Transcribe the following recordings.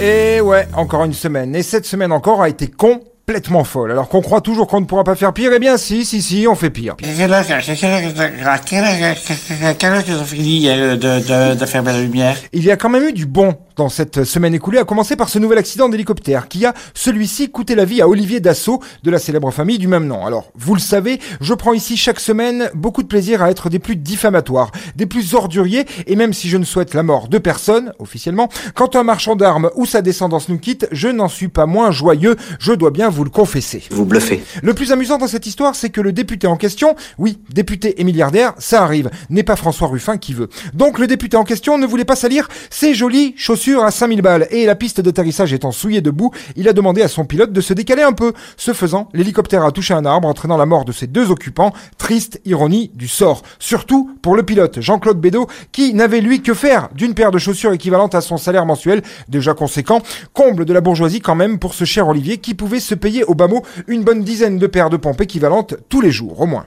Et ouais, encore une semaine. Et cette semaine encore a été complètement folle. Alors qu'on croit toujours qu'on ne pourra pas faire pire, eh bien si, si, si, on fait pire. Euh, Il y a quand même eu du bon dans cette semaine écoulée, à commencer par ce nouvel accident d'hélicoptère qui a, celui-ci, coûté la vie à Olivier Dassault de la célèbre famille du même nom. Alors, vous le savez, je prends ici chaque semaine beaucoup de plaisir à être des plus diffamatoires, des plus orduriers, et même si je ne souhaite la mort de personne, officiellement, quand un marchand d'armes ou sa descendance nous quitte, je n'en suis pas moins joyeux, je dois bien vous le confesser. Vous bluffez. Le plus amusant dans cette histoire, c'est que le député en question, oui, député et milliardaire, ça arrive, n'est pas François Ruffin qui veut. Donc le député en question ne voulait pas salir ses jolies chaussures à 5000 balles et la piste d'atterrissage étant souillée debout, il a demandé à son pilote de se décaler un peu. Ce faisant, l'hélicoptère a touché un arbre entraînant la mort de ses deux occupants. Triste ironie du sort. Surtout pour le pilote Jean-Claude Bédot qui n'avait lui que faire d'une paire de chaussures équivalente à son salaire mensuel déjà conséquent. Comble de la bourgeoisie quand même pour ce cher Olivier qui pouvait se payer au bas mot une bonne dizaine de paires de pompes équivalentes tous les jours au moins.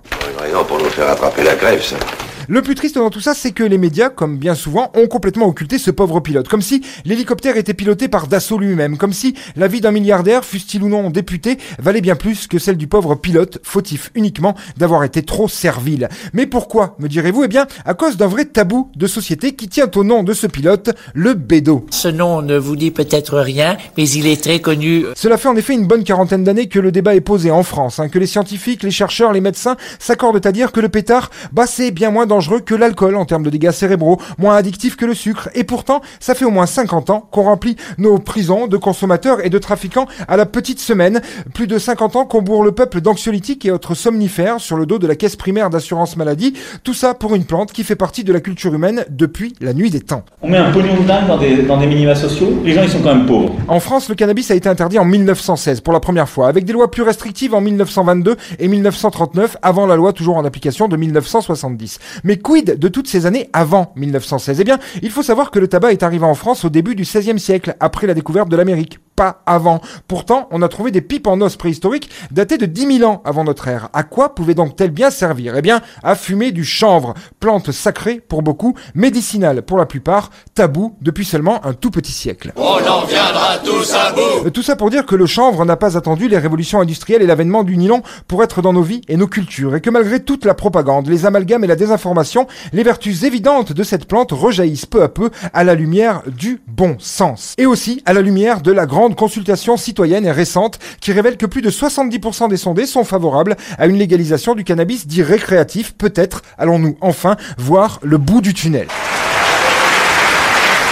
Le plus triste dans tout ça, c'est que les médias, comme bien souvent, ont complètement occulté ce pauvre pilote. Comme si l'hélicoptère était piloté par Dassault lui-même. Comme si la vie d'un milliardaire, fût-il ou non député, valait bien plus que celle du pauvre pilote, fautif uniquement d'avoir été trop servile. Mais pourquoi, me direz-vous? Eh bien, à cause d'un vrai tabou de société qui tient au nom de ce pilote, le Bédo. Ce nom ne vous dit peut-être rien, mais il est très connu. Cela fait en effet une bonne quarantaine d'années que le débat est posé en France, hein, que les scientifiques, les chercheurs, les médecins s'accordent à dire que le pétard, bah c'est bien moins dangereux que l'alcool en termes de dégâts cérébraux, moins addictif que le sucre. Et pourtant, ça fait au moins 50 ans qu'on remplit nos prisons de consommateurs et de trafiquants à la petite semaine. Plus de 50 ans qu'on bourre le peuple d'anxiolytiques et autres somnifères sur le dos de la caisse primaire d'assurance maladie. Tout ça pour une plante qui fait partie de la culture humaine depuis la nuit des temps. On met un pognon de dingue dans des, dans des minima sociaux, les gens ils sont quand même pauvres. En France, le cannabis a été interdit en 1916 pour la première fois, avec des lois plus restrictives en 1922 et 1939, avant la loi toujours en application de 1970. Mais quid de toutes ces années avant 1916 Eh bien, il faut savoir que le tabac est arrivé en France au début du XVIe siècle, après la découverte de l'Amérique pas avant. Pourtant, on a trouvé des pipes en os préhistoriques datées de 10 000 ans avant notre ère. À quoi pouvait donc-elles bien servir? Eh bien, à fumer du chanvre, plante sacrée pour beaucoup, médicinale pour la plupart, tabou depuis seulement un tout petit siècle. On en viendra tous à bout Euh, Tout ça pour dire que le chanvre n'a pas attendu les révolutions industrielles et l'avènement du nylon pour être dans nos vies et nos cultures, et que malgré toute la propagande, les amalgames et la désinformation, les vertus évidentes de cette plante rejaillissent peu à peu à la lumière du bon sens. Et aussi à la lumière de la grande consultation citoyenne et récente qui révèle que plus de 70% des sondés sont favorables à une légalisation du cannabis dit récréatif. Peut-être allons-nous enfin voir le bout du tunnel.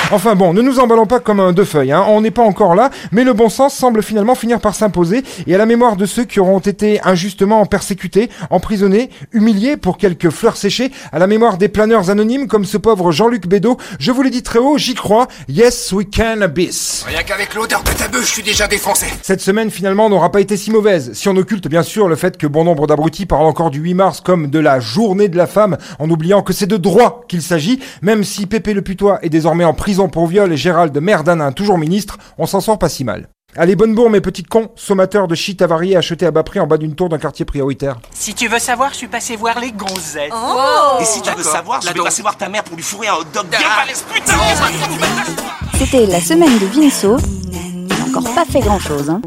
Enfin bon, ne nous emballons pas comme un deux feuilles, hein. on n'est pas encore là, mais le bon sens semble finalement finir par s'imposer, et à la mémoire de ceux qui auront été injustement persécutés, emprisonnés, humiliés pour quelques fleurs séchées, à la mémoire des planeurs anonymes comme ce pauvre Jean-Luc Bédot, je vous l'ai dit très haut, j'y crois, yes we can abyss. Rien qu'avec l'odeur de ta bûche, je suis déjà défoncé Cette semaine finalement n'aura pas été si mauvaise, si on occulte bien sûr le fait que bon nombre d'abrutis parlent encore du 8 mars comme de la journée de la femme, en oubliant que c'est de droit qu'il s'agit, même si Pépé le Putois est désormais en prison pour viol et Gérald Merdanin toujours ministre, on s'en sort pas si mal. Allez, bonne bourre mes petits cons, sommateurs de shit avariés achetés à bas prix en bas d'une tour d'un quartier prioritaire. Si tu veux savoir, je suis passé voir les gonzettes. Et si tu veux savoir, je vais passer voir ta mère pour lui fourrer un hot dog bien balèze, putain C'était la semaine de Vinceau. Il n'a encore pas fait grand chose. Hein.